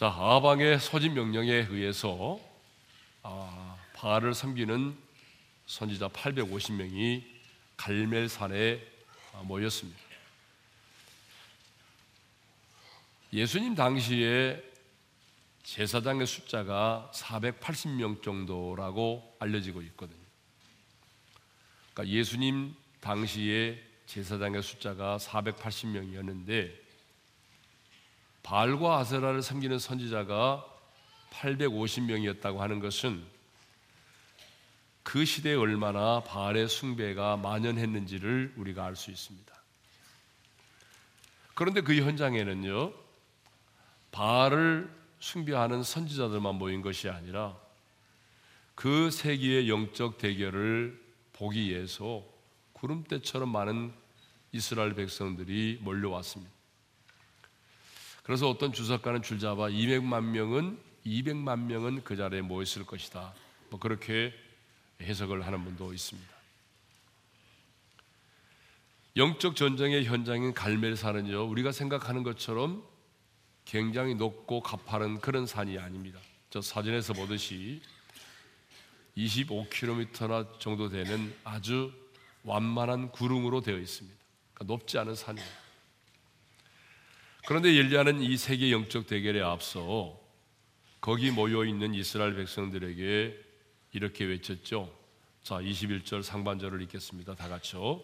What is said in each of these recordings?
자, 아방의 소집 명령에 의해서 아, 바알을 섬기는 선지자 850명이 갈멜산에 모였습니다. 예수님 당시에 제사장의 숫자가 480명 정도라고 알려지고 있거든요. 그러니까 예수님 당시에 제사장의 숫자가 480명이었는데 바알과 아세라를 섬기는 선지자가 850명이었다고 하는 것은 그 시대에 얼마나 바알의 숭배가 만연했는지를 우리가 알 수 있습니다. 그런데 그 현장에는요, 바알을 숭배하는 선지자들만 모인 것이 아니라 그 세기의 영적 대결을 보기 위해서 구름대처럼 많은 이스라엘 백성들이 몰려왔습니다. 그래서 어떤 주석가는 줄잡아 200만 명은 200만 명은 그 자리에 모였을 것이다. 뭐 그렇게 해석을 하는 분도 있습니다. 영적 전쟁의 현장인 갈멜산은요 우리가 생각하는 것처럼 굉장히 높고 가파른 그런 산이 아닙니다. 저 사진에서 보듯이 25km나 정도 되는 아주 완만한 구름으로 되어 있습니다. 그러니까 높지 않은 산이에요. 그런데 엘리야는 이 세계 영적 대결에 앞서 거기 모여 있는 이스라엘 백성들에게 이렇게 외쳤죠. 자, 21절 상반절을 읽겠습니다. 다 같이요.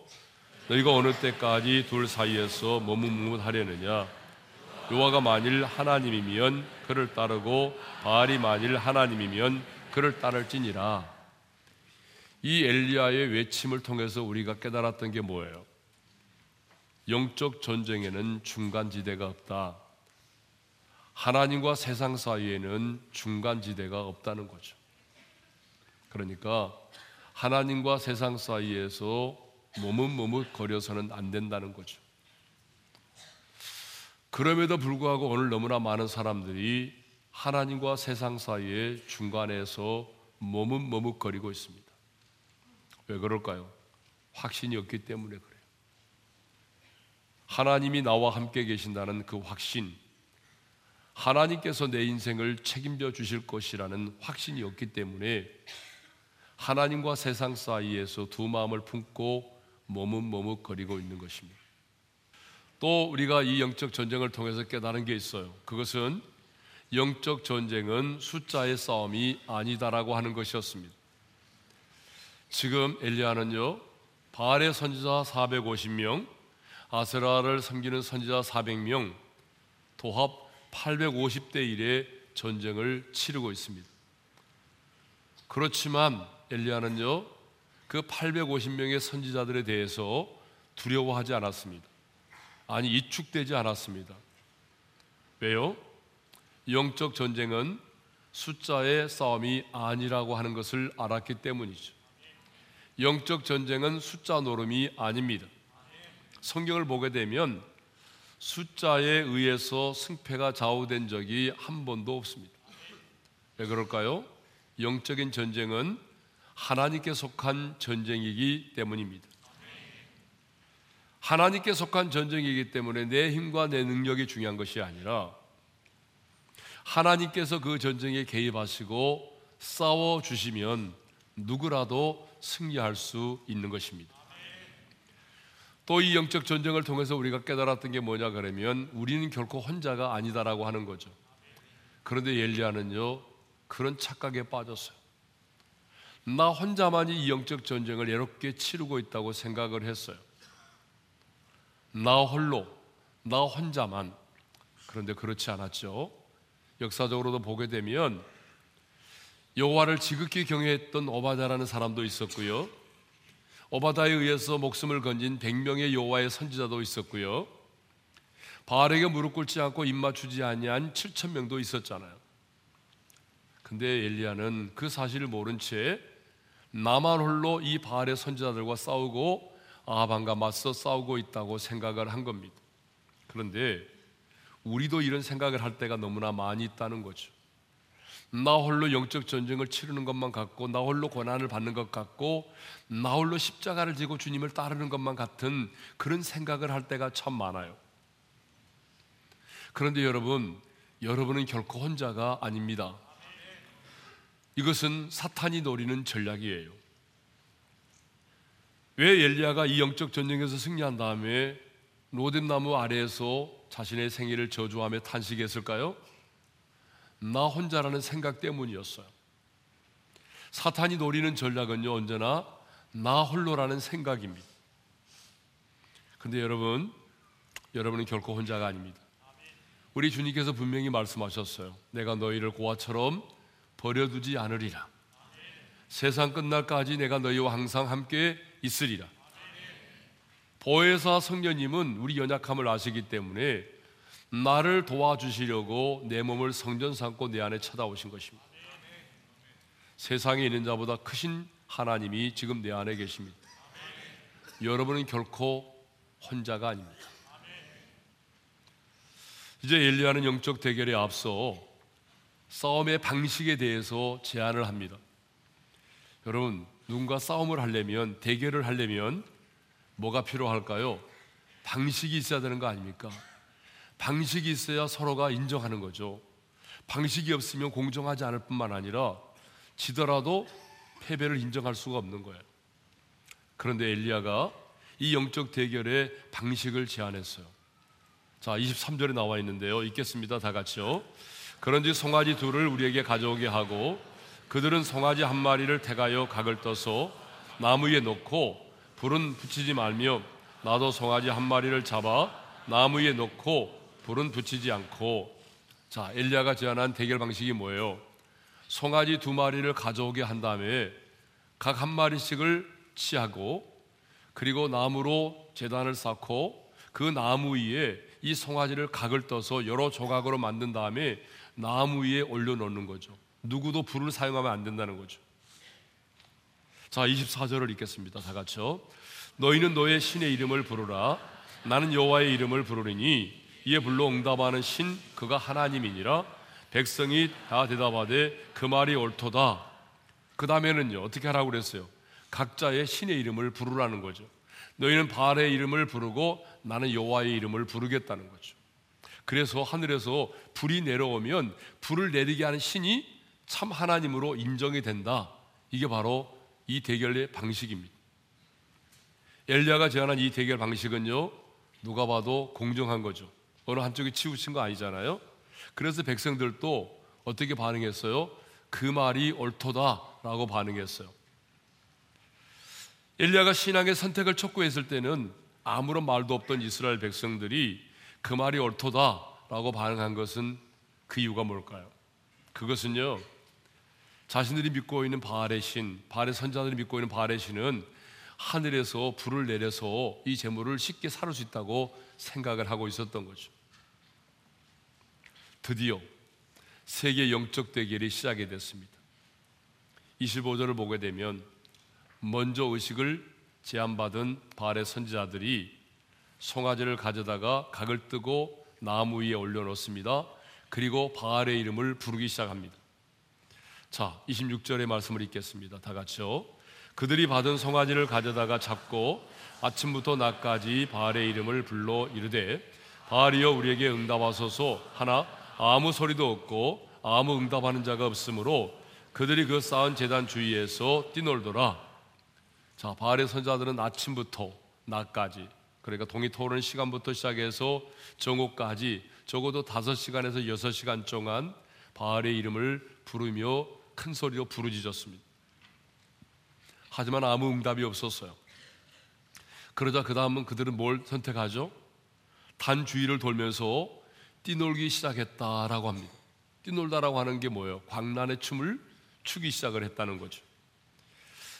너희가 어느 때까지 둘 사이에서 머뭇머뭇하려느냐? 요아가 만일 하나님이면 그를 따르고 바알이 만일 하나님이면 그를 따를지니라. 이 엘리야의 외침을 통해서 우리가 깨달았던 게 뭐예요? 영적 전쟁에는 중간지대가 없다. 하나님과 세상 사이에는 중간지대가 없다는 거죠. 그러니까 하나님과 세상 사이에서 머뭇머뭇 거려서는 안 된다는 거죠. 그럼에도 불구하고 오늘 너무나 많은 사람들이 하나님과 세상 사이의 중간에서 머뭇머뭇거리고 있습니다. 왜 그럴까요? 확신이 없기 때문에 그래요. 하나님이 나와 함께 계신다는 그 확신, 하나님께서 내 인생을 책임져 주실 것이라는 확신이 없기 때문에 하나님과 세상 사이에서 두 마음을 품고 머뭇머뭇거리고 있는 것입니다. 또 우리가 이 영적 전쟁을 통해서 깨달은 게 있어요. 그것은 영적 전쟁은 숫자의 싸움이 아니다라고 하는 것이었습니다. 지금 엘리야는요, 바알의 선지자 450명, 아세라를 섬기는 선지자 400명, 도합 850대 1의 전쟁을 치르고 있습니다. 그렇지만 엘리야는요, 그 850명의 선지자들에 대해서 두려워하지 않았습니다. 아니 이축되지 않았습니다. 왜요? 영적 전쟁은 숫자의 싸움이 아니라고 하는 것을 알았기 때문이죠. 영적 전쟁은 숫자 노름이 아닙니다. 성경을 보게 되면 숫자에 의해서 승패가 좌우된 적이 한 번도 없습니다. 왜 그럴까요? 영적인 전쟁은 하나님께 속한 전쟁이기 때문입니다. 하나님께 속한 전쟁이기 때문에 내 힘과 내 능력이 중요한 것이 아니라 하나님께서 그 전쟁에 개입하시고 싸워 주시면 누구라도 승리할 수 있는 것입니다. 또 이 영적 전쟁을 통해서 우리가 깨달았던 게 뭐냐 그러면 우리는 결코 혼자가 아니다라고 하는 거죠. 그런데 엘리야는요 그런 착각에 빠졌어요. 나 혼자만이 이 영적 전쟁을 외롭게 치르고 있다고 생각을 했어요. 나 홀로, 나 혼자만. 그런데 그렇지 않았죠. 역사적으로도 보게 되면 여호와를 지극히 경외했던 오바다라는 사람도 있었고요. 오바다에 의해서 목숨을 건진 100명의 여호와의 선지자도 있었고요. 바알에게 무릎 꿇지 않고 입 맞추지 아니한 7천 명도 있었잖아요. 근데 엘리야는 그 사실을 모른 채 나만 홀로 이 바알의 선지자들과 싸우고 아방과 맞서 싸우고 있다고 생각을 한 겁니다. 그런데 우리도 이런 생각을 할 때가 너무나 많이 있다는 거죠. 나 홀로 영적 전쟁을 치르는 것만 같고, 나 홀로 고난을 받는 것 같고, 나 홀로 십자가를 지고 주님을 따르는 것만 같은 그런 생각을 할 때가 참 많아요. 그런데 여러분, 여러분은 결코 혼자가 아닙니다. 이것은 사탄이 노리는 전략이에요. 왜 엘리야가 이 영적 전쟁에서 승리한 다음에 로뎀 나무 아래에서 자신의 생일을 저주하며 탄식했을까요? 나 혼자라는 생각 때문이었어요. 사탄이 노리는 전략은요, 언제나 나 홀로라는 생각입니다. 근데 여러분, 여러분은 결코 혼자가 아닙니다. 우리 주님께서 분명히 말씀하셨어요. 내가 너희를 고아처럼 버려두지 않으리라. 세상 끝날까지 내가 너희와 항상 함께 있으리라. 보혜사 성녀님은 우리 연약함을 아시기 때문에 나를 도와주시려고 내 몸을 성전 삼고 내 안에 찾아오신 것입니다. 세상에 있는 자보다 크신 하나님이 지금 내 안에 계십니다. 여러분은 결코 혼자가 아닙니다. 이제 엘리야는 영적 대결에 앞서 싸움의 방식에 대해서 제안을 합니다. 여러분, 누군가 싸움을 하려면 대결을 하려면 뭐가 필요할까요? 방식이 있어야 되는 거 아닙니까? 방식이 있어야 서로가 인정하는 거죠. 방식이 없으면 공정하지 않을 뿐만 아니라 지더라도 패배를 인정할 수가 없는 거예요. 그런데 엘리야가 이 영적 대결의 방식을 제안했어요. 자, 23절에 나와 있는데요. 읽겠습니다. 다 같이요. 그런지 송아지 둘을 우리에게 가져오게 하고 그들은 송아지 한 마리를 태가여 각을 떠서 나무 위에 놓고 불은 붙이지 말며 나도 송아지 한 마리를 잡아 나무 위에 놓고 불은 붙이지 않고 자 엘리야가 제안한 대결 방식이 뭐예요? 송아지 두 마리를 가져오게 한 다음에 각 한 마리씩을 치하고 그리고 나무로 재단을 쌓고 그 나무 위에 이 송아지를 각을 떠서 여러 조각으로 만든 다음에 나무 위에 올려놓는 거죠. 누구도 불을 사용하면 안 된다는 거죠. 자, 24절을 읽겠습니다. 다 같이요. 너희는 너의 신의 이름을 부르라. 나는 여호와의 이름을 부르리니 이에 불러 응답하는 신 그가 하나님이니라. 백성이 다 대답하되 그 말이 옳도다. 그 다음에는요 어떻게 하라고 그랬어요? 각자의 신의 이름을 부르라는 거죠. 너희는 바알의 이름을 부르고 나는 여호와의 이름을 부르겠다는 거죠. 그래서 하늘에서 불이 내려오면 불을 내리게 하는 신이 참 하나님으로 인정이 된다. 이게 바로 이 대결의 방식입니다. 엘리야가 제안한 이 대결 방식은요, 누가 봐도 공정한 거죠. 어느 한쪽이 치우친 거 아니잖아요. 그래서 백성들도 어떻게 반응했어요? 그 말이 옳도다라고 반응했어요. 엘리야가 신앙의 선택을 촉구했을 때는 아무런 말도 없던 이스라엘 백성들이 그 말이 옳도다라고 반응한 것은 그 이유가 뭘까요? 그것은요. 자신들이 믿고 있는 바알의 신, 바알의 선자들이 믿고 있는 바알의 신은 하늘에서 불을 내려서 이 재물을 쉽게 사를 수 있다고 생각을 하고 있었던 거죠. 드디어 세계 영적 대결이 시작이 됐습니다. 25절을 보게 되면 먼저 의식을 제안받은 바알의 선지자들이 송아지를 가져다가 각을 뜨고 나무 위에 올려놓습니다. 그리고 바알의 이름을 부르기 시작합니다. 자, 26절의 말씀을 읽겠습니다. 다 같이요. 그들이 받은 송아지를 가져다가 잡고 아침부터 낮까지 바알의 이름을 불러 이르되 바알이여 우리에게 응답하소서 하나 아무 소리도 없고 아무 응답하는 자가 없으므로 그들이 그 쌓은 재단 주위에서 뛰놀더라. 자, 바알의 선자들은 아침부터 낮까지 그러니까 동이 토오르는 시간부터 시작해서 정오까지 적어도 다섯 시간에서 여섯 시간 동안 바알의 이름을 부르며 큰 소리로 부르짖었습니다. 하지만 아무 응답이 없었어요. 그러자 그 다음은 그들은 뭘 선택하죠? 단 주위를 돌면서 뛰놀기 시작했다라고 합니다. 뛰놀다라고 하는 게 뭐예요? 광란의 춤을 추기 시작을 했다는 거죠.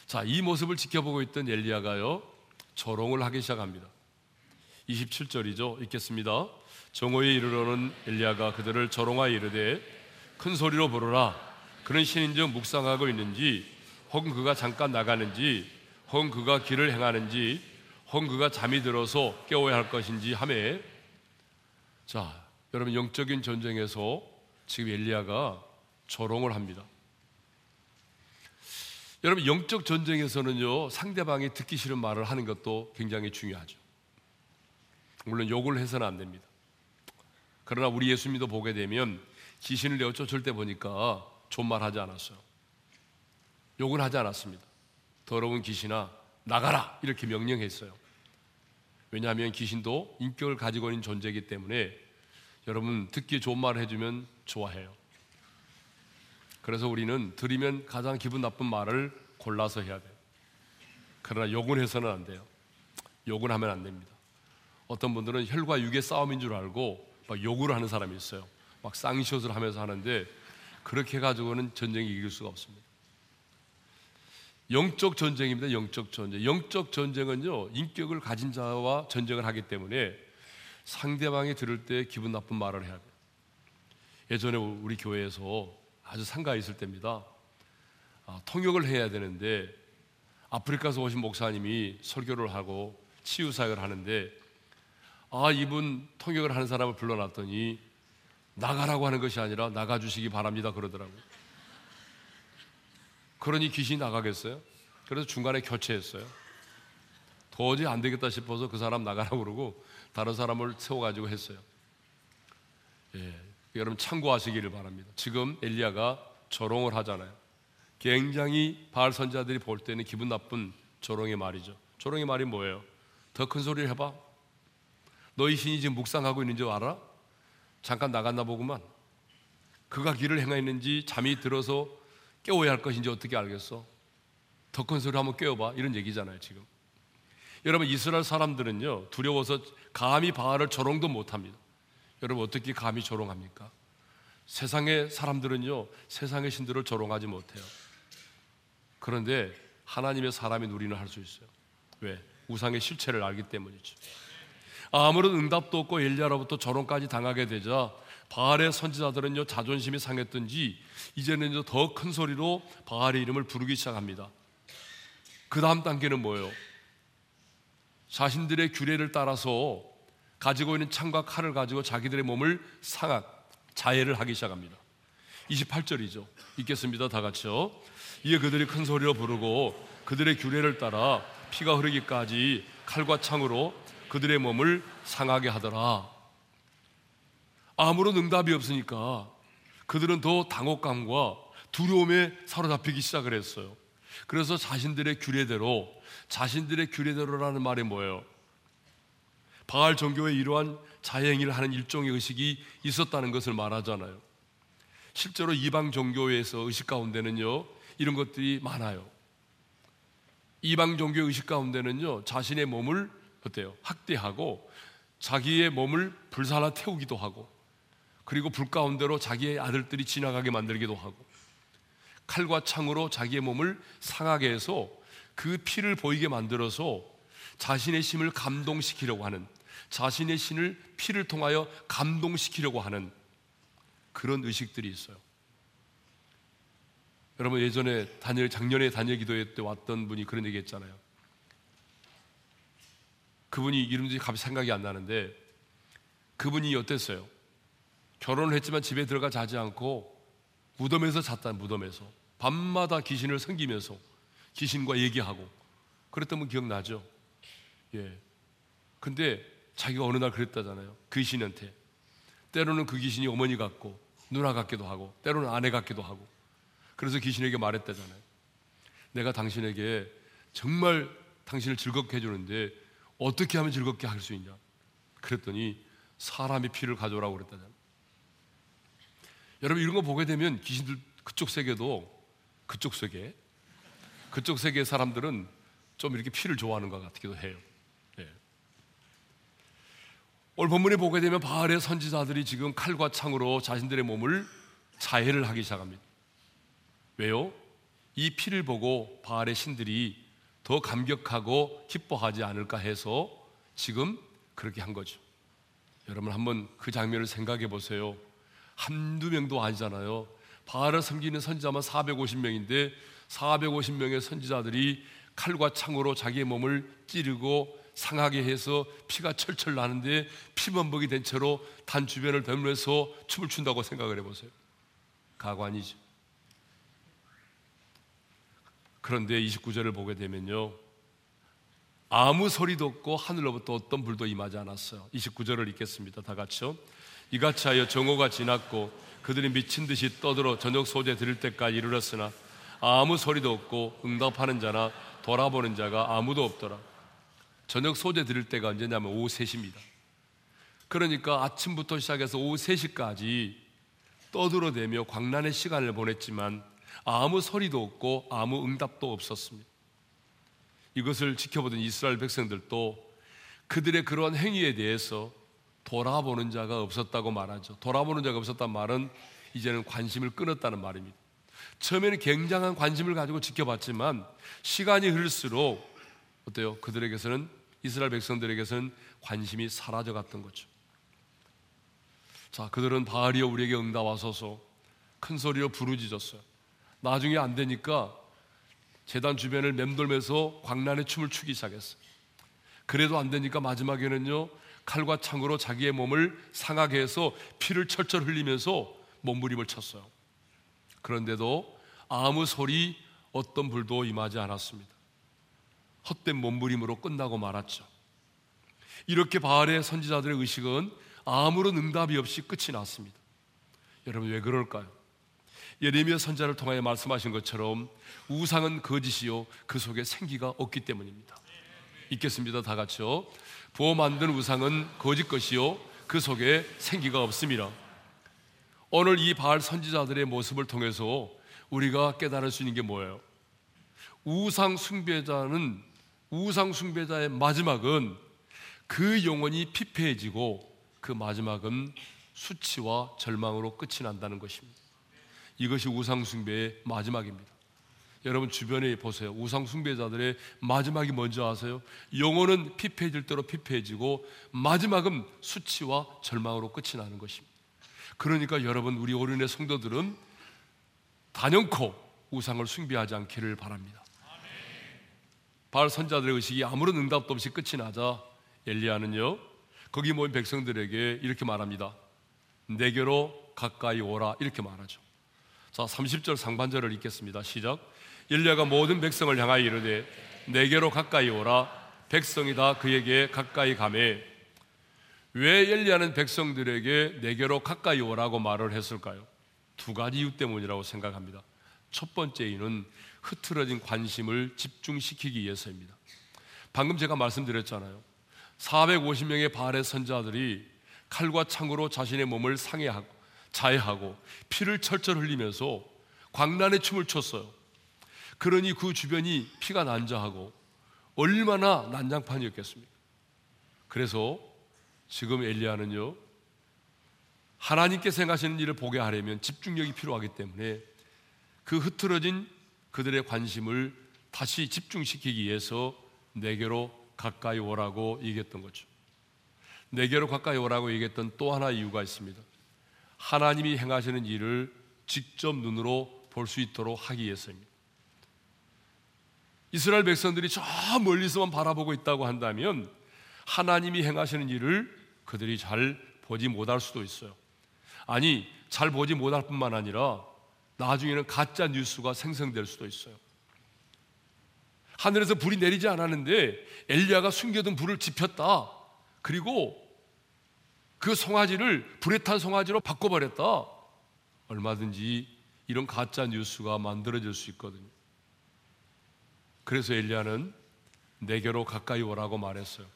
자, 이 모습을 지켜보고 있던 엘리야가요, 조롱을 하기 시작합니다. 27절이죠. 읽겠습니다. 정오에 이르러는 엘리야가 그들을 조롱하여 이르되 큰 소리로 부르라. 그런 신인즉 묵상하고 있는지 혹은 그가 잠깐 나가는지 혹은 그가 길을 행하는지 혹은 그가 잠이 들어서 깨워야 할 것인지 하매 자 여러분 영적인 전쟁에서 지금 엘리야가 조롱을 합니다. 여러분 영적 전쟁에서는요 상대방이 듣기 싫은 말을 하는 것도 굉장히 중요하죠. 물론 욕을 해서는 안 됩니다. 그러나 우리 예수님도 보게 되면 귀신을 내어 쫓을 때 보니까 존말하지 않았어요. 욕은 하지 않았습니다. 더러운 귀신아 나가라 이렇게 명령했어요. 왜냐하면 귀신도 인격을 가지고 있는 존재이기 때문에 여러분 듣기 좋은 말을 해주면 좋아해요. 그래서 우리는 들으면 가장 기분 나쁜 말을 골라서 해야 돼요. 그러나 욕은 해서는 안 돼요. 욕은 하면 안 됩니다. 어떤 분들은 혈과 육의 싸움인 줄 알고 막 욕을 하는 사람이 있어요. 막 쌍시옷을 하면서 하는데 그렇게 가지고는 전쟁이 이길 수가 없습니다. 영적 전쟁입니다. 영적 전쟁. 영적 전쟁은요, 인격을 가진 자와 전쟁을 하기 때문에 상대방이 들을 때 기분 나쁜 말을 해야 돼요. 예전에 우리 교회에서 아주 상가에 있을 때입니다. 아, 통역을 해야 되는데 아프리카에서 오신 목사님이 설교를 하고 치유 사역을 하는데 아 이분 통역을 하는 사람을 불러놨더니 나가라고 하는 것이 아니라 나가 주시기 바랍니다 그러더라고요. 그러니 귀신이 나가겠어요? 그래서 중간에 교체했어요. 도저히 안 되겠다 싶어서 그 사람 나가라고 그러고 다른 사람을 세워가지고 했어요. 예, 여러분 참고하시기를 바랍니다. 지금 엘리야가 조롱을 하잖아요. 굉장히 바알 선자들이 볼 때는 기분 나쁜 조롱의 말이죠. 조롱의 말이 뭐예요? 더 큰 소리를 해봐. 너희 신이 지금 묵상하고 있는 줄 알아? 잠깐 나갔나 보구만. 그가 길을 행하였는지 잠이 들어서 깨워야 할 것인지 어떻게 알겠어? 더 큰 소리 한번 깨워봐. 이런 얘기잖아요, 지금. 여러분, 이스라엘 사람들은요, 두려워서 감히 바알을 조롱도 못 합니다. 여러분, 어떻게 감히 조롱합니까? 세상의 사람들은요, 세상의 신들을 조롱하지 못해요. 그런데 하나님의 사람이 누리는 할 수 있어요. 왜? 우상의 실체를 알기 때문이죠. 아무런 응답도 없고 엘리야로부터 조롱까지 당하게 되자 바알의 선지자들은요 자존심이 상했던지 이제는 더 큰 소리로 바알의 이름을 부르기 시작합니다. 그 다음 단계는 뭐예요? 자신들의 규례를 따라서 가지고 있는 창과 칼을 가지고 자기들의 몸을 상악, 자해를 하기 시작합니다. 28절이죠. 읽겠습니다. 다 같이요. 이에 그들이 큰 소리로 부르고 그들의 규례를 따라 피가 흐르기까지 칼과 창으로 그들의 몸을 상하게 하더라. 아무런 응답이 없으니까 그들은 더 당혹감과 두려움에 사로잡히기 시작을 했어요. 그래서 자신들의 규례대로 자신들의 규례대로라는 말이 뭐예요? 바알 종교에 이러한 자행을 하는 일종의 의식이 있었다는 것을 말하잖아요. 실제로 이방 종교에서 의식 가운데는요 이런 것들이 많아요. 이방 종교 의식 가운데는요 자신의 몸을 어때요? 학대하고 자기의 몸을 불살라 태우기도 하고 그리고 불 가운데로 자기의 아들들이 지나가게 만들기도 하고 칼과 창으로 자기의 몸을 상하게 해서 그 피를 보이게 만들어서 자신의 심을 감동시키려고 하는 자신의 신을 피를 통하여 감동시키려고 하는 그런 의식들이 있어요. 여러분 예전에 다니엘 작년에 다니엘 기도회 때 왔던 분이 그런 얘기 했잖아요. 그분이 이름도 갑자기 생각이 안 나는데 그분이 어땠어요? 결혼을 했지만 집에 들어가 자지 않고 무덤에서 잤다 무덤에서 밤마다 귀신을 섬기면서 귀신과 얘기하고 그랬던 분 기억나죠? 예. 근데 자기가 어느 날 그랬다잖아요. 귀신한테. 때로는 그 귀신이 어머니 같고 누나 같기도 하고 때로는 아내 같기도 하고 그래서 귀신에게 말했다잖아요. 내가 당신에게 정말 당신을 즐겁게 해주는데 어떻게 하면 즐겁게 할 수 있냐? 그랬더니 사람의 피를 가져오라고 그랬다잖아요. 여러분 이런 거 보게 되면 귀신들 그쪽 세계도 그쪽 세계 그쪽 세계 사람들은 좀 이렇게 피를 좋아하는 것 같기도 해요. 네. 오늘 본문에 보게 되면 바알의 선지자들이 지금 칼과 창으로 자신들의 몸을 자해를 하기 시작합니다. 왜요? 이 피를 보고 바알의 신들이 더 감격하고 기뻐하지 않을까 해서 지금 그렇게 한 거죠. 여러분 한번 그 장면을 생각해 보세요. 한두 명도 아니잖아요. 바알을 섬기는 선지자만 450명인데 450명의 선지자들이 칼과 창으로 자기의 몸을 찌르고 상하게 해서 피가 철철 나는데 피범벅이 된 채로 단 주변을 덤면서 춤을 춘다고 생각을 해보세요. 가관이죠. 그런데 29절을 보게 되면요. 아무 소리도 없고 하늘로부터 어떤 불도 임하지 않았어요. 29절을 읽겠습니다. 다 같이요. 이같이 하여 정오가 지났고 그들이 미친 듯이 떠들어 저녁 소재 드릴 때까지 이르렀으나 아무 소리도 없고 응답하는 자나 돌아보는 자가 아무도 없더라. 저녁 소재 드릴 때가 언제냐면 오후 3시입니다. 그러니까 아침부터 시작해서 오후 3시까지 떠들어대며 광란의 시간을 보냈지만 아무 소리도 없고 아무 응답도 없었습니다. 이것을 지켜보던 이스라엘 백성들도 그들의 그러한 행위에 대해서 돌아보는 자가 없었다고 말하죠. 돌아보는 자가 없었단 말은 이제는 관심을 끊었다는 말입니다. 처음에는 굉장한 관심을 가지고 지켜봤지만 시간이 흐를수록 어때요? 그들에게서는 이스라엘 백성들에게서는 관심이 사라져 갔던 거죠. 자, 그들은 바알이여 우리에게 응답하소서 큰 소리로 부르짖었어요. 나중에 안 되니까 재단 주변을 맴돌면서 광란의 춤을 추기 시작했어요. 그래도 안 되니까 마지막에는요 칼과 창으로 자기의 몸을 상하게 해서 피를 철철 흘리면서 몸부림을 쳤어요. 그런데도 아무 소리 어떤 불도 임하지 않았습니다. 헛된 몸부림으로 끝나고 말았죠. 이렇게 바알의 선지자들의 의식은 아무런 응답이 없이 끝이 났습니다. 여러분 왜 그럴까요? 예레미야 선자를 통하여 말씀하신 것처럼 우상은 거짓이요 그 속에 생기가 없기 때문입니다. 읽겠습니다. 다 같이요. 부어 만든 우상은 거짓 것이요 그 속에 생기가 없습니다. 오늘 이 바알 선지자들의 모습을 통해서 우리가 깨달을 수 있는 게 뭐예요? 우상 숭배자는 우상 숭배자의 마지막은 그 영혼이 피폐해지고 그 마지막은 수치와 절망으로 끝이 난다는 것입니다. 이것이 우상 숭배의 마지막입니다. 여러분 주변에 보세요. 우상 숭배자들의 마지막이 뭔지 아세요? 영혼은 피폐해질 대로 피폐해지고 마지막은 수치와 절망으로 끝이 나는 것입니다. 그러니까 여러분 우리 오륜의 성도들은 단연코 우상을 숭배하지 않기를 바랍니다. 바알 선자들의 의식이 아무런 응답도 없이 끝이 나자 엘리야는요 거기 모인 백성들에게 이렇게 말합니다. 내게로 가까이 오라 이렇게 말하죠. 자, 30절 상반절을 읽겠습니다. 시작. 엘리야가 모든 백성을 향하여 이르되 내게로 가까이 오라 백성이 다 그에게 가까이 가매 왜 엘리야는 백성들에게 내게로 가까이 오라고 말을 했을까요? 두 가지 이유 때문이라고 생각합니다. 첫 번째 이유는 흐트러진 관심을 집중시키기 위해서입니다. 방금 제가 말씀드렸잖아요. 450명의 바알의 선자들이 칼과 창으로 자신의 몸을 상해하고 자해하고 피를 철철 흘리면서 광란의 춤을 췄어요. 그러니 그 주변이 피가 난자하고 얼마나 난장판이었겠습니까? 그래서 지금 엘리야는요 하나님께서 행하시는 일을 보게 하려면 집중력이 필요하기 때문에 그 흐트러진 그들의 관심을 다시 집중시키기 위해서 내게로 가까이 오라고 얘기했던 거죠. 내게로 가까이 오라고 얘기했던 또 하나 이유가 있습니다. 하나님이 행하시는 일을 직접 눈으로 볼 수 있도록 하기 위해서입니다. 이스라엘 백성들이 저 멀리서만 바라보고 있다고 한다면 하나님이 행하시는 일을 그들이 잘 보지 못할 수도 있어요. 아니, 잘 보지 못할 뿐만 아니라 나중에는 가짜 뉴스가 생성될 수도 있어요. 하늘에서 불이 내리지 않았는데 엘리야가 숨겨둔 불을 지폈다. 그리고 그 송아지를 불에 탄 송아지로 바꿔버렸다. 얼마든지 이런 가짜 뉴스가 만들어질 수 있거든요. 그래서 엘리야는 내게로 가까이 오라고 말했어요.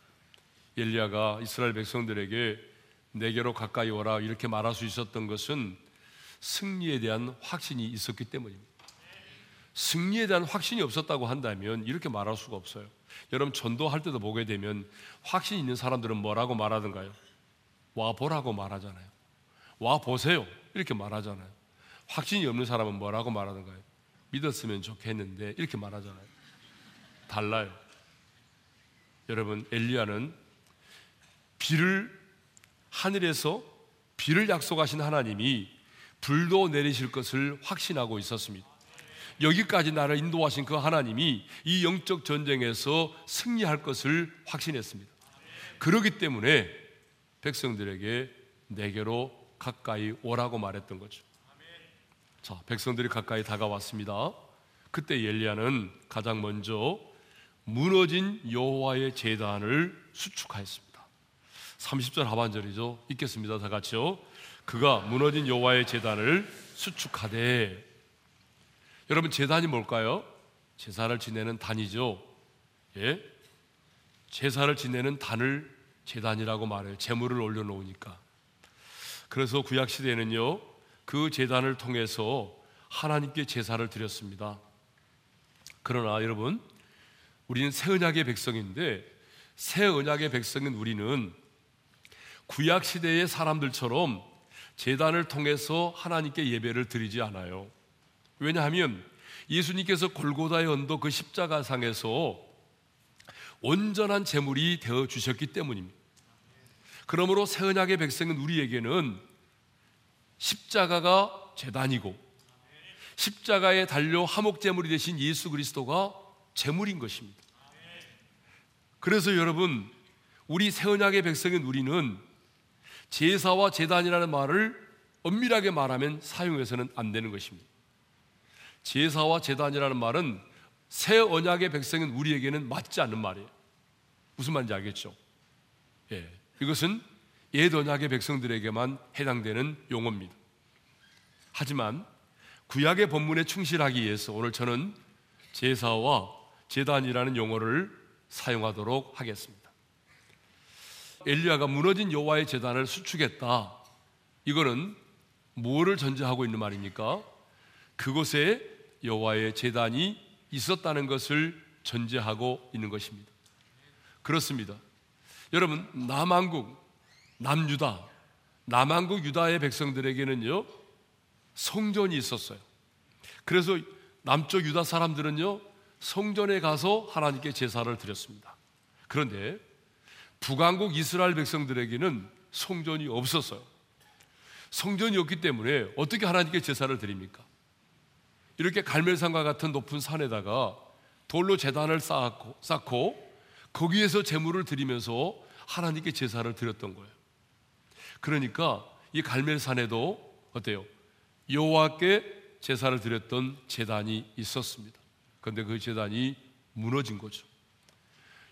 엘리야가 이스라엘 백성들에게 내게로 가까이 오라 이렇게 말할 수 있었던 것은 승리에 대한 확신이 있었기 때문입니다. 승리에 대한 확신이 없었다고 한다면 이렇게 말할 수가 없어요. 여러분 전도할 때도 보게 되면 확신 있는 사람들은 뭐라고 말하던가요? 와 보라고 말하잖아요. 와 보세요. 이렇게 말하잖아요. 확신이 없는 사람은 뭐라고 말하던가요? 믿었으면 좋겠는데 이렇게 말하잖아요. 달라요. 여러분 엘리야는 비를 하늘에서 비를 약속하신 하나님이 불도 내리실 것을 확신하고 있었습니다. 여기까지 나를 인도하신 그 하나님이 이 영적 전쟁에서 승리할 것을 확신했습니다. 그러기 때문에 백성들에게 내게로 가까이 오라고 말했던 거죠. 자, 백성들이 가까이 다가왔습니다. 그때 엘리야는 가장 먼저 무너진 여호와의 제단을 수축하였습니다. 30절 하반절이죠. 읽겠습니다. 다 같이요. 그가 무너진 여호와의 제단을 수축하되 여러분 제단이 뭘까요? 제사를 지내는 단이죠. 예? 제사를 지내는 단을 제단이라고 말해요. 제물을 올려 놓으니까. 그래서 구약 시대에는요, 그 제단을 통해서 하나님께 제사를 드렸습니다. 그러나 여러분, 우리는 새 언약의 백성인데 새 언약의 백성인 우리는 구약 시대의 사람들처럼 제단을 통해서 하나님께 예배를 드리지 않아요. 왜냐하면 예수님께서 골고다의 언도 그 십자가상에서 온전한 제물이 되어 주셨기 때문입니다. 그러므로 새 언약의 백성은 우리에게는 십자가가 제단이고 십자가에 달려 화목 제물이 되신 예수 그리스도가 제물인 것입니다. 그래서 여러분 우리 새 언약의 백성인 우리는 제사와 제단이라는 말을 엄밀하게 말하면 사용해서는 안 되는 것입니다. 제사와 제단이라는 말은 새 언약의 백성인 우리에게는 맞지 않는 말이에요. 무슨 말인지 알겠죠? 예. 이것은 옛 언약의 백성들에게만 해당되는 용어입니다. 하지만 구약의 본문에 충실하기 위해서 오늘 저는 제사와 제단이라는 용어를 사용하도록 하겠습니다. 엘리야가 무너진 여호와의 제단을 수축했다. 이거는 뭐를 전제하고 있는 말입니까? 그곳에 여호와의 제단이 있었다는 것을 전제하고 있는 것입니다. 그렇습니다. 여러분 남한국 남유다 남한국 유다의 백성들에게는요 성전이 있었어요. 그래서 남쪽 유다 사람들은요 성전에 가서 하나님께 제사를 드렸습니다. 그런데 북왕국 이스라엘 백성들에게는 성전이 없었어요. 성전이 없기 때문에 어떻게 하나님께 제사를 드립니까? 이렇게 갈멜산과 같은 높은 산에다가 돌로 재단을 쌓고, 쌓고 거기에서 제물을 드리면서 하나님께 제사를 드렸던 거예요. 그러니까 이 갈멜산에도 어때요? 여호와께 제사를 드렸던 제단이 있었습니다. 그런데 그 제단이 무너진 거죠.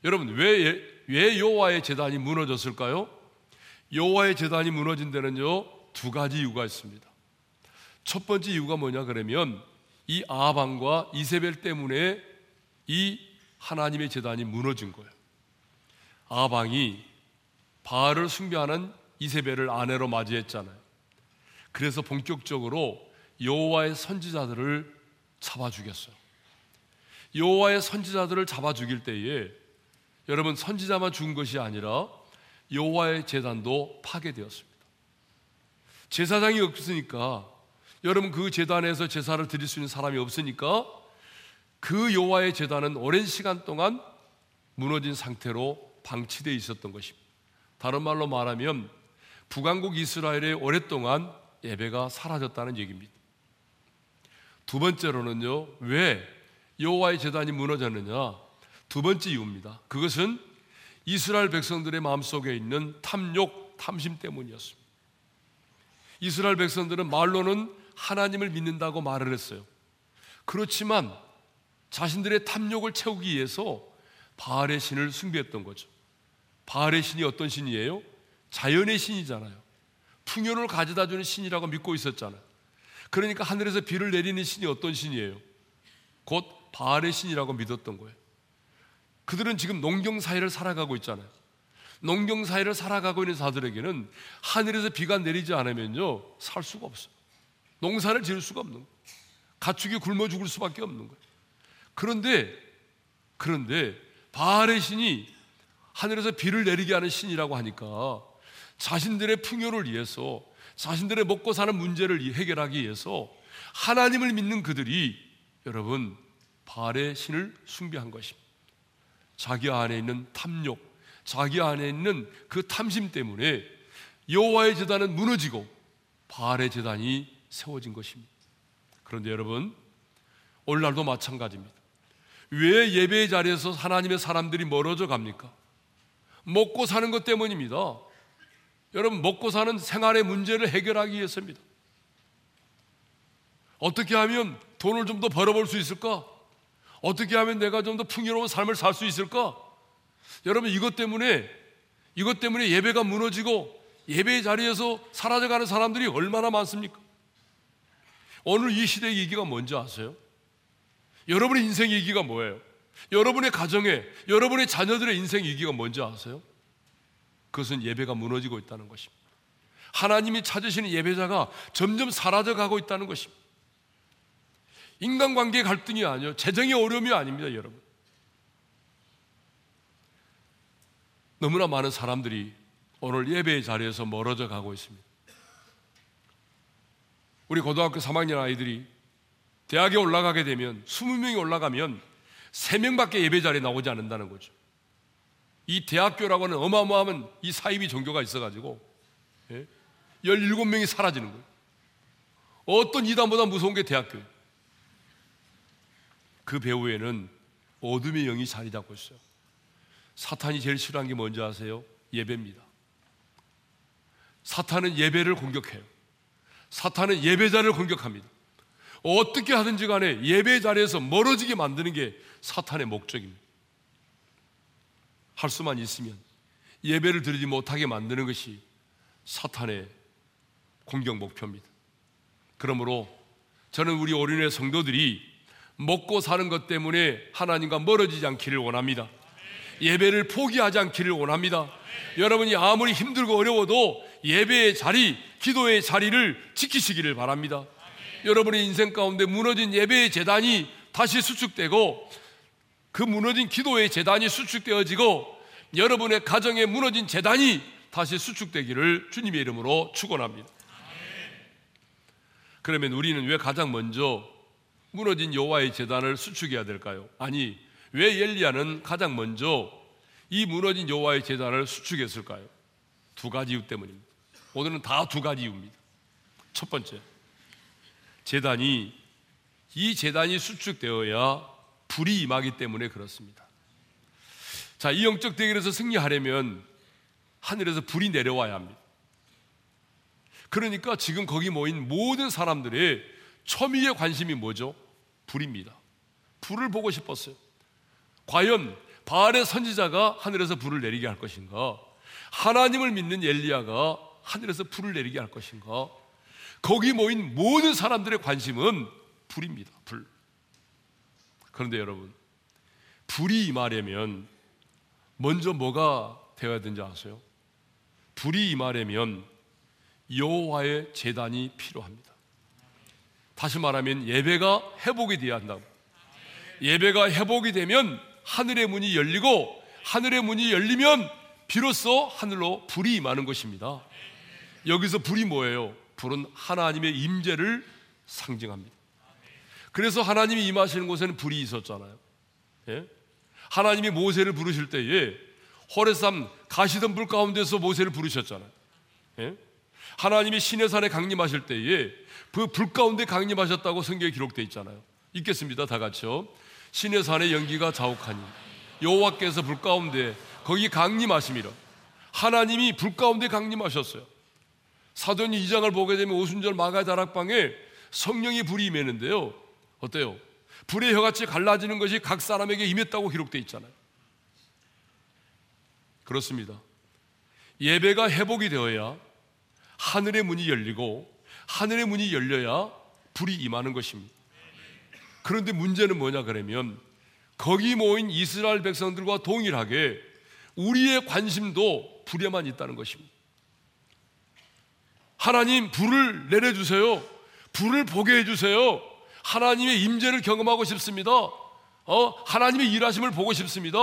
여러분 왜, 왜 여호와의 제단이 무너졌을까요? 여호와의 제단이 무너진 데는요 두 가지 이유가 있습니다. 첫 번째 이유가 뭐냐 그러면 이 아방과 이세벨 때문에 이 하나님의 제단이 무너진 거예요. 아방이 바알을 숭배하는 이세벨을 아내로 맞이했잖아요. 그래서 본격적으로 여호와의 선지자들을 잡아 죽였어요. 여호와의 선지자들을 잡아 죽일 때에 여러분 선지자만 죽은 것이 아니라 여호와의 제단도 파괴되었습니다. 제사장이 없으니까 여러분 그 제단에서 제사를 드릴 수 있는 사람이 없으니까 그 여호와의 제단은 오랜 시간 동안 무너진 상태로 방치되어 있었던 것입니다. 다른 말로 말하면 북왕국 이스라엘에 오랫동안 예배가 사라졌다는 얘기입니다. 두 번째로는요, 왜 여호와의 제단이 무너졌느냐? 두 번째 이유입니다. 그것은 이스라엘 백성들의 마음속에 있는 탐욕, 탐심 때문이었습니다. 이스라엘 백성들은 말로는 하나님을 믿는다고 말을 했어요. 그렇지만 자신들의 탐욕을 채우기 위해서 바알의 신을 숭배했던 거죠. 바알의 신이 어떤 신이에요? 자연의 신이잖아요. 풍요를 가져다 주는 신이라고 믿고 있었잖아요. 그러니까 하늘에서 비를 내리는 신이 어떤 신이에요? 곧 바알의 신이라고 믿었던 거예요. 그들은 지금 농경 사회를 살아가고 있잖아요. 농경 사회를 살아가고 있는 자들에게는 하늘에서 비가 내리지 않으면요 살 수가 없어요. 농사를 지을 수가 없는 거예요. 가축이 굶어 죽을 수밖에 없는 거예요. 그런데 그런데 바알의 신이 하늘에서 비를 내리게 하는 신이라고 하니까 자신들의 풍요를 위해서 자신들의 먹고 사는 문제를 해결하기 위해서 하나님을 믿는 그들이 여러분 바알의 신을 숭배한 것입니다. 자기 안에 있는 탐욕, 자기 안에 있는 그 탐심 때문에 여호와의 제단은 무너지고 바알의 제단이 세워진 것입니다. 그런데 여러분 오늘날도 마찬가지입니다. 왜 예배의 자리에서 하나님의 사람들이 멀어져 갑니까? 먹고 사는 것 때문입니다. 여러분 먹고 사는 생활의 문제를 해결하기 위해서입니다. 어떻게 하면 돈을 좀 더 벌어볼 수 있을까? 어떻게 하면 내가 좀 더 풍요로운 삶을 살 수 있을까? 여러분 이것 때문에 이것 때문에 예배가 무너지고 예배의 자리에서 사라져가는 사람들이 얼마나 많습니까? 오늘 이 시대의 위기가 뭔지 아세요? 여러분의 인생 위기가 뭐예요? 여러분의 가정에, 여러분의 자녀들의 인생 위기가 뭔지 아세요? 그것은 예배가 무너지고 있다는 것입니다. 하나님이 찾으시는 예배자가 점점 사라져 가고 있다는 것입니다. 인간관계 갈등이 아니요. 재정의 어려움이 아닙니다, 여러분. 너무나 많은 사람들이 오늘 예배의 자리에서 멀어져 가고 있습니다. 우리 고등학교 3학년 아이들이 대학에 올라가게 되면 20명이 올라가면 3명밖에 예배 자리에 나오지 않는다는 거죠. 이 대학교라고는 어마어마한 이 사이비 종교가 있어가지고 예? 17명이 사라지는 거예요. 어떤 이단보다 무서운 게 대학교예요. 그 배후에는 어둠의 영이 자리 잡고 있어요. 사탄이 제일 싫어하는 게 뭔지 아세요? 예배입니다. 사탄은 예배를 공격해요. 사탄은 예배자를 공격합니다. 어떻게 하든지 간에 예배 자리에서 멀어지게 만드는 게 사탄의 목적입니다. 할 수만 있으면 예배를 드리지 못하게 만드는 것이 사탄의 공격 목표입니다. 그러므로 저는 우리 어린애 성도들이 먹고 사는 것 때문에 하나님과 멀어지지 않기를 원합니다. 예배를 포기하지 않기를 원합니다. 여러분이 아무리 힘들고 어려워도 예배의 자리, 기도의 자리를 지키시기를 바랍니다. 여러분의 인생 가운데 무너진 예배의 재단이 다시 수축되고 그 무너진 기도의 재단이 수축되어지고 여러분의 가정에 무너진 재단이 다시 수축되기를 주님의 이름으로 축원합니다. 그러면 우리는 왜 가장 먼저 무너진 여호와의 재단을 수축해야 될까요? 아니, 왜 엘리야는 가장 먼저 이 무너진 여호와의 재단을 수축했을까요? 두 가지 이유 때문입니다. 오늘은 다 두 가지 이유입니다. 첫 번째, 재단이 이 재단이 수축되어야 불이 임하기 때문에 그렇습니다. 자, 이 영적 대결에서 승리하려면 하늘에서 불이 내려와야 합니다. 그러니까 지금 거기 모인 모든 사람들의 첨예의 관심이 뭐죠? 불입니다. 불을 보고 싶었어요. 과연 바알의 선지자가 하늘에서 불을 내리게 할 것인가? 하나님을 믿는 엘리야가 하늘에서 불을 내리게 할 것인가? 거기 모인 모든 사람들의 관심은 불입니다. 불. 그런데 여러분, 불이 임하려면 먼저 뭐가 되어야 되는지 아세요? 불이 임하려면 여호와의 재단이 필요합니다. 다시 말하면 예배가 회복이 되어야 한다고. 예배가 회복이 되면 하늘의 문이 열리고 하늘의 문이 열리면 비로소 하늘로 불이 임하는 것입니다. 여기서 불이 뭐예요? 불은 하나님의 임재를 상징합니다. 그래서 하나님이 임하시는 곳에는 불이 있었잖아요. 예? 하나님이 모세를 부르실 때에 호레삼 가시던 불 가운데서 모세를 부르셨잖아요. 예? 하나님이 시내산에 강림하실 때에 그 불 가운데 강림하셨다고 성경에 기록되어 있잖아요. 읽겠습니다. 다 같이요. 시내산의 연기가 자욱하니 여호와께서 불 가운데 거기 강림하심이라. 하나님이 불 가운데 강림하셨어요. 사도행 2장을 보게 되면 오순절 마가 다락방에 성령이 불이 임했는데요. 어때요? 불의 혀같이 갈라지는 것이 각 사람에게 임했다고 기록되어 있잖아요. 그렇습니다. 예배가 회복이 되어야 하늘의 문이 열리고 하늘의 문이 열려야 불이 임하는 것입니다. 그런데 문제는 뭐냐 그러면 거기 모인 이스라엘 백성들과 동일하게 우리의 관심도 불에만 있다는 것입니다. 하나님 불을 내려주세요. 불을 보게 해주세요. 하나님의 임재를 경험하고 싶습니다. 어, 하나님의 일하심을 보고 싶습니다.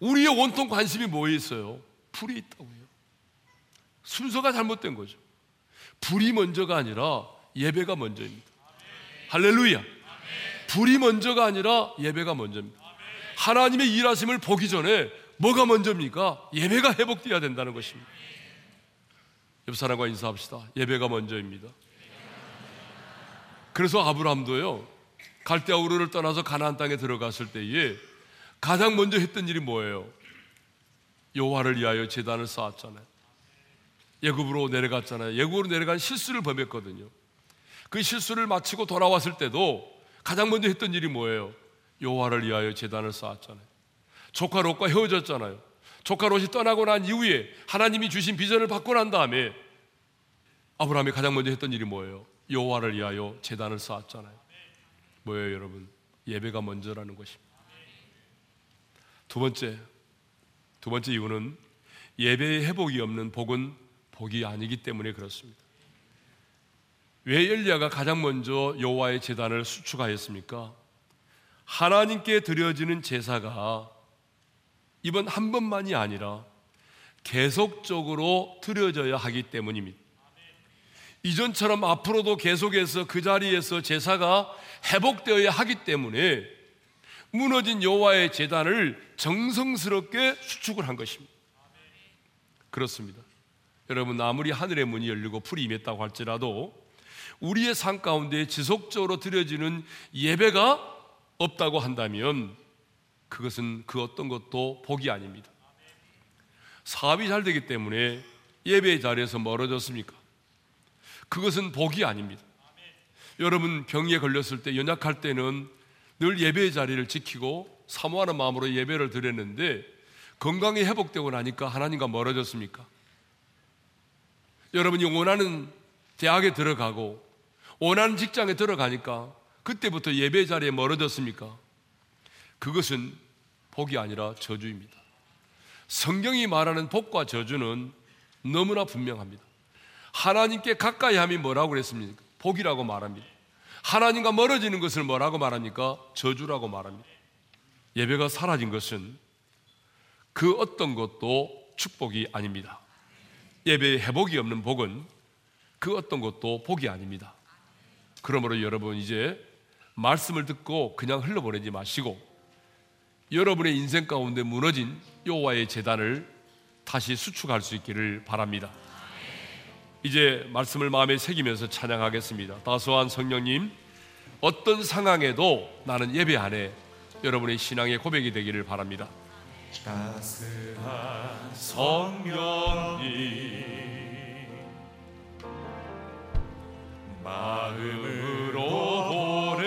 우리의 원통 관심이 뭐에 있어요? 불이 있다고요. 순서가 잘못된 거죠. 불이 먼저가 아니라 예배가 먼저입니다. 할렐루야. 불이 먼저가 아니라 예배가 먼저입니다. 하나님의 일하심을 보기 전에 뭐가 먼저입니까? 예배가 회복되어야 된다는 것입니다. 옆 사람과 인사합시다. 예배가 먼저입니다. 그래서 아브라함도요. 갈대아 우르를 떠나서 가나안 땅에 들어갔을 때에 가장 먼저 했던 일이 뭐예요? 여호와를 위하여 제단을 쌓았잖아요. 예굽으로 내려갔잖아요. 예굽으로 내려간 실수를 범했거든요. 그 실수를 마치고 돌아왔을 때도 가장 먼저 했던 일이 뭐예요? 여호와를 위하여 제단을 쌓았잖아요. 조카 롯과 헤어졌잖아요. 조카 롯이 떠나고 난 이후에 하나님이 주신 비전을 받고 난 다음에 아브라함이 가장 먼저 했던 일이 뭐예요? 여호와를 위하여 제단을 쌓았잖아요. 뭐예요, 여러분? 예배가 먼저라는 것입니다. 두 번째, 두 번째 이유는 예배의 회복이 없는 복은 복이 아니기 때문에 그렇습니다. 왜 엘리야가 가장 먼저 여호와의 제단을 수축하였습니까? 하나님께 드려지는 제사가 이번 한 번만이 아니라 계속적으로 드려져야 하기 때문입니다. 이전처럼 앞으로도 계속해서 그 자리에서 제사가 회복되어야 하기 때문에 무너진 여호와의 제단을 정성스럽게 수축을 한 것입니다. 그렇습니다. 여러분 아무리 하늘의 문이 열리고 풀이 임했다고 할지라도 우리의 삶 가운데 지속적으로 드려지는 예배가 없다고 한다면 그것은 그 어떤 것도 복이 아닙니다. 사업이 잘 되기 때문에 예배의 자리에서 멀어졌습니까? 그것은 복이 아닙니다. 여러분 병에 걸렸을 때 연약할 때는 늘 예배의 자리를 지키고 사모하는 마음으로 예배를 드렸는데 건강이 회복되고 나니까 하나님과 멀어졌습니까? 여러분이 원하는 대학에 들어가고 원하는 직장에 들어가니까 그때부터 예배 자리에 멀어졌습니까? 그것은 복이 아니라 저주입니다. 성경이 말하는 복과 저주는 너무나 분명합니다. 하나님께 가까이 함이 뭐라고 그랬습니까? 복이라고 말합니다. 하나님과 멀어지는 것을 뭐라고 말합니까? 저주라고 말합니다. 예배가 사라진 것은 그 어떤 것도 축복이 아닙니다. 예배의 회복이 없는 복은 그 어떤 것도 복이 아닙니다. 그러므로 여러분 이제 말씀을 듣고 그냥 흘러보내지 마시고 여러분의 인생 가운데 무너진 여호와의 재단을 다시 수축할 수 있기를 바랍니다. 이제 말씀을 마음에 새기면서 찬양하겠습니다. 다소한 성령님, 어떤 상황에도 나는 예배 안에 여러분의 신앙의 고백이 되기를 바랍니다. 따스한 성령님 마음으로 보내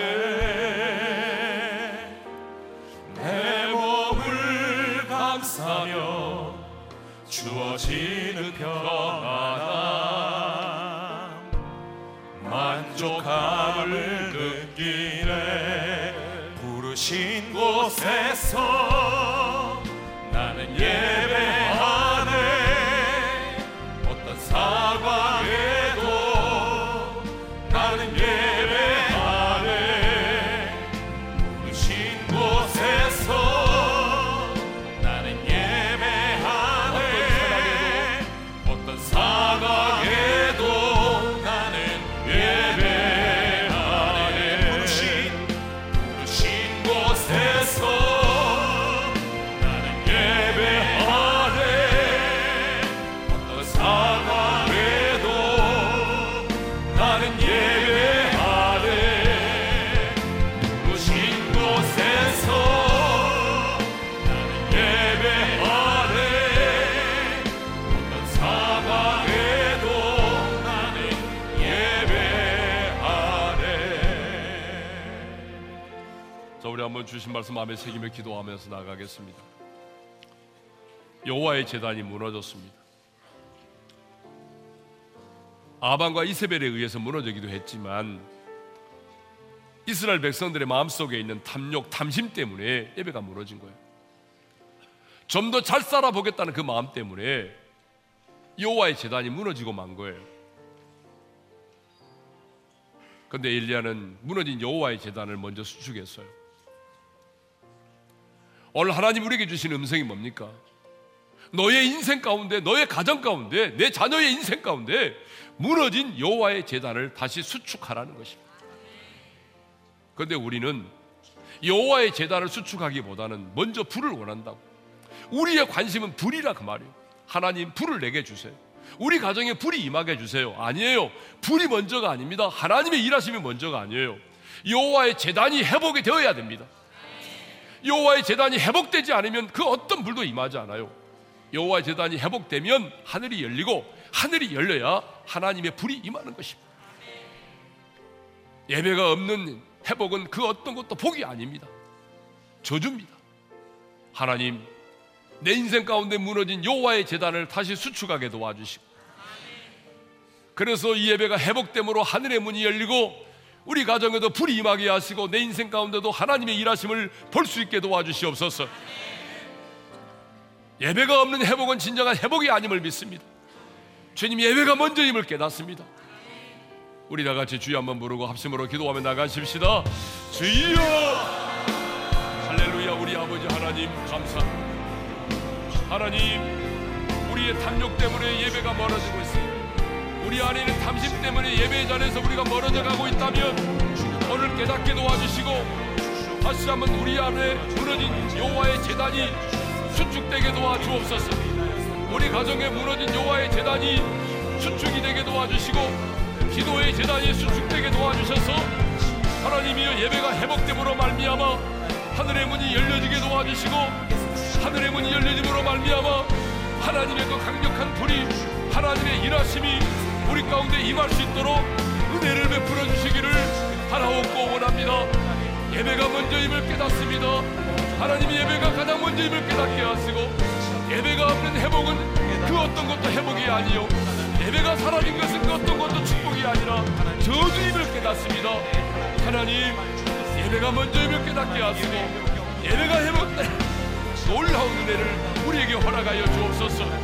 내 몸을 감싸며 주어지는 평안함 만족함을 느끼네. 부르신 곳에서 한번 주신 말씀 마음에 새기며 기도하면서 나가겠습니다. 여호와의 재단이 무너졌습니다. 아반과 이세벨에 의해서 무너지기도 했지만 이스라엘 백성들의 마음속에 있는 탐욕, 탐심 때문에 예배가 무너진 거예요. 좀 더 잘 살아보겠다는 그 마음 때문에 여호와의 재단이 무너지고 만 거예요. 근데 엘리야는 무너진 여호와의 재단을 먼저 수축했어요. 오늘 하나님 우리에게 주신 음성이 뭡니까? 너의 인생 가운데, 너의 가정 가운데, 내 자녀의 인생 가운데 무너진 여호와의 재단을 다시 수축하라는 것입니다. 그런데 우리는 여호와의 재단을 수축하기보다는 먼저 불을 원한다고. 우리의 관심은 불이라 그 말이에요. 하나님 불을 내게 주세요. 우리 가정에 불이 임하게 해주세요. 아니에요. 불이 먼저가 아닙니다. 하나님의 일하심이 먼저가 아니에요. 여호와의 재단이 회복이 되어야 됩니다. 여호와의 재단이 회복되지 않으면 그 어떤 불도 임하지 않아요. 여호와의 재단이 회복되면 하늘이 열리고 하늘이 열려야 하나님의 불이 임하는 것입니다. 예배가 없는 회복은 그 어떤 것도 복이 아닙니다. 저주입니다. 하나님, 내 인생 가운데 무너진 여호와의 재단을 다시 수축하게 도와주시고 그래서 이 예배가 회복됨으로 하늘의 문이 열리고 우리 가정에도 불이 임하게 하시고 내 인생 가운데도 하나님의 일하심을 볼 수 있게 도와주시옵소서. 예배가 없는 회복은 진정한 회복이 아님을 믿습니다. 주님 예배가 먼저임을 깨닫습니다. 우리 다 같이 주여 한번 부르고 합심으로 기도하며 나가십시다. 주여 할렐루야 우리 아버지 하나님 감사합니다. 하나님 우리의 탐욕 때문에 예배가 멀어지고 있습니다. 우리 안에 있는 탐심 때문에 예배 자리에서 우리가 멀어져 가고 있다면 오늘 깨닫게 도와주시고 다시 한번 우리 안에 무너진 여호와의 재단이 수축되게 도와주옵소서. 우리 가정에 무너진 여호와의 재단이 수축이 되게 도와주시고 기도의 재단이 수축되게 도와주셔서 하나님이여 예배가 회복됨으로 말미암아 하늘의 문이 열려지게 도와주시고 하늘의 문이 열려짐으로 말미암아 하나님의 그 강력한 불이 하나님의 일하심이 우리 가운데 임할 수 있도록 은혜를 베풀어 주시기를 바라옵고 원합니다. 예배가 먼저 임을 깨닫습니다. 하나님의 예배가 가장 먼저 임을 깨닫게 하시고 예배가 없는 회복은 그 어떤 것도 회복이 아니요 예배가 사라진 것은 그 어떤 것도 축복이 아니라 저주임을 깨닫습니다. 하나님 예배가 먼저 임을 깨닫게 하시고 예배가 회복된 놀라운 은혜를 우리에게 허락하여 주옵소서.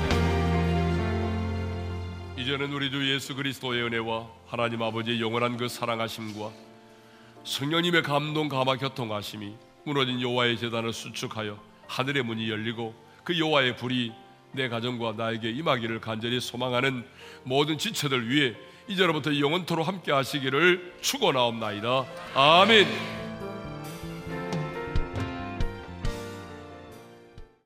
이제는 우리 주 예수 그리스도의 은혜와 하나님 아버지의 영원한 그 사랑하심과 성령님의 감동 감화 교통하심이 무너진 여호와의 재단을 수축하여 하늘의 문이 열리고 그 여호와의 불이 내 가정과 나에게 임하기를 간절히 소망하는 모든 지체들 위해 이제로부터 영원토로 함께 하시기를 축원하옵나이다. 아멘.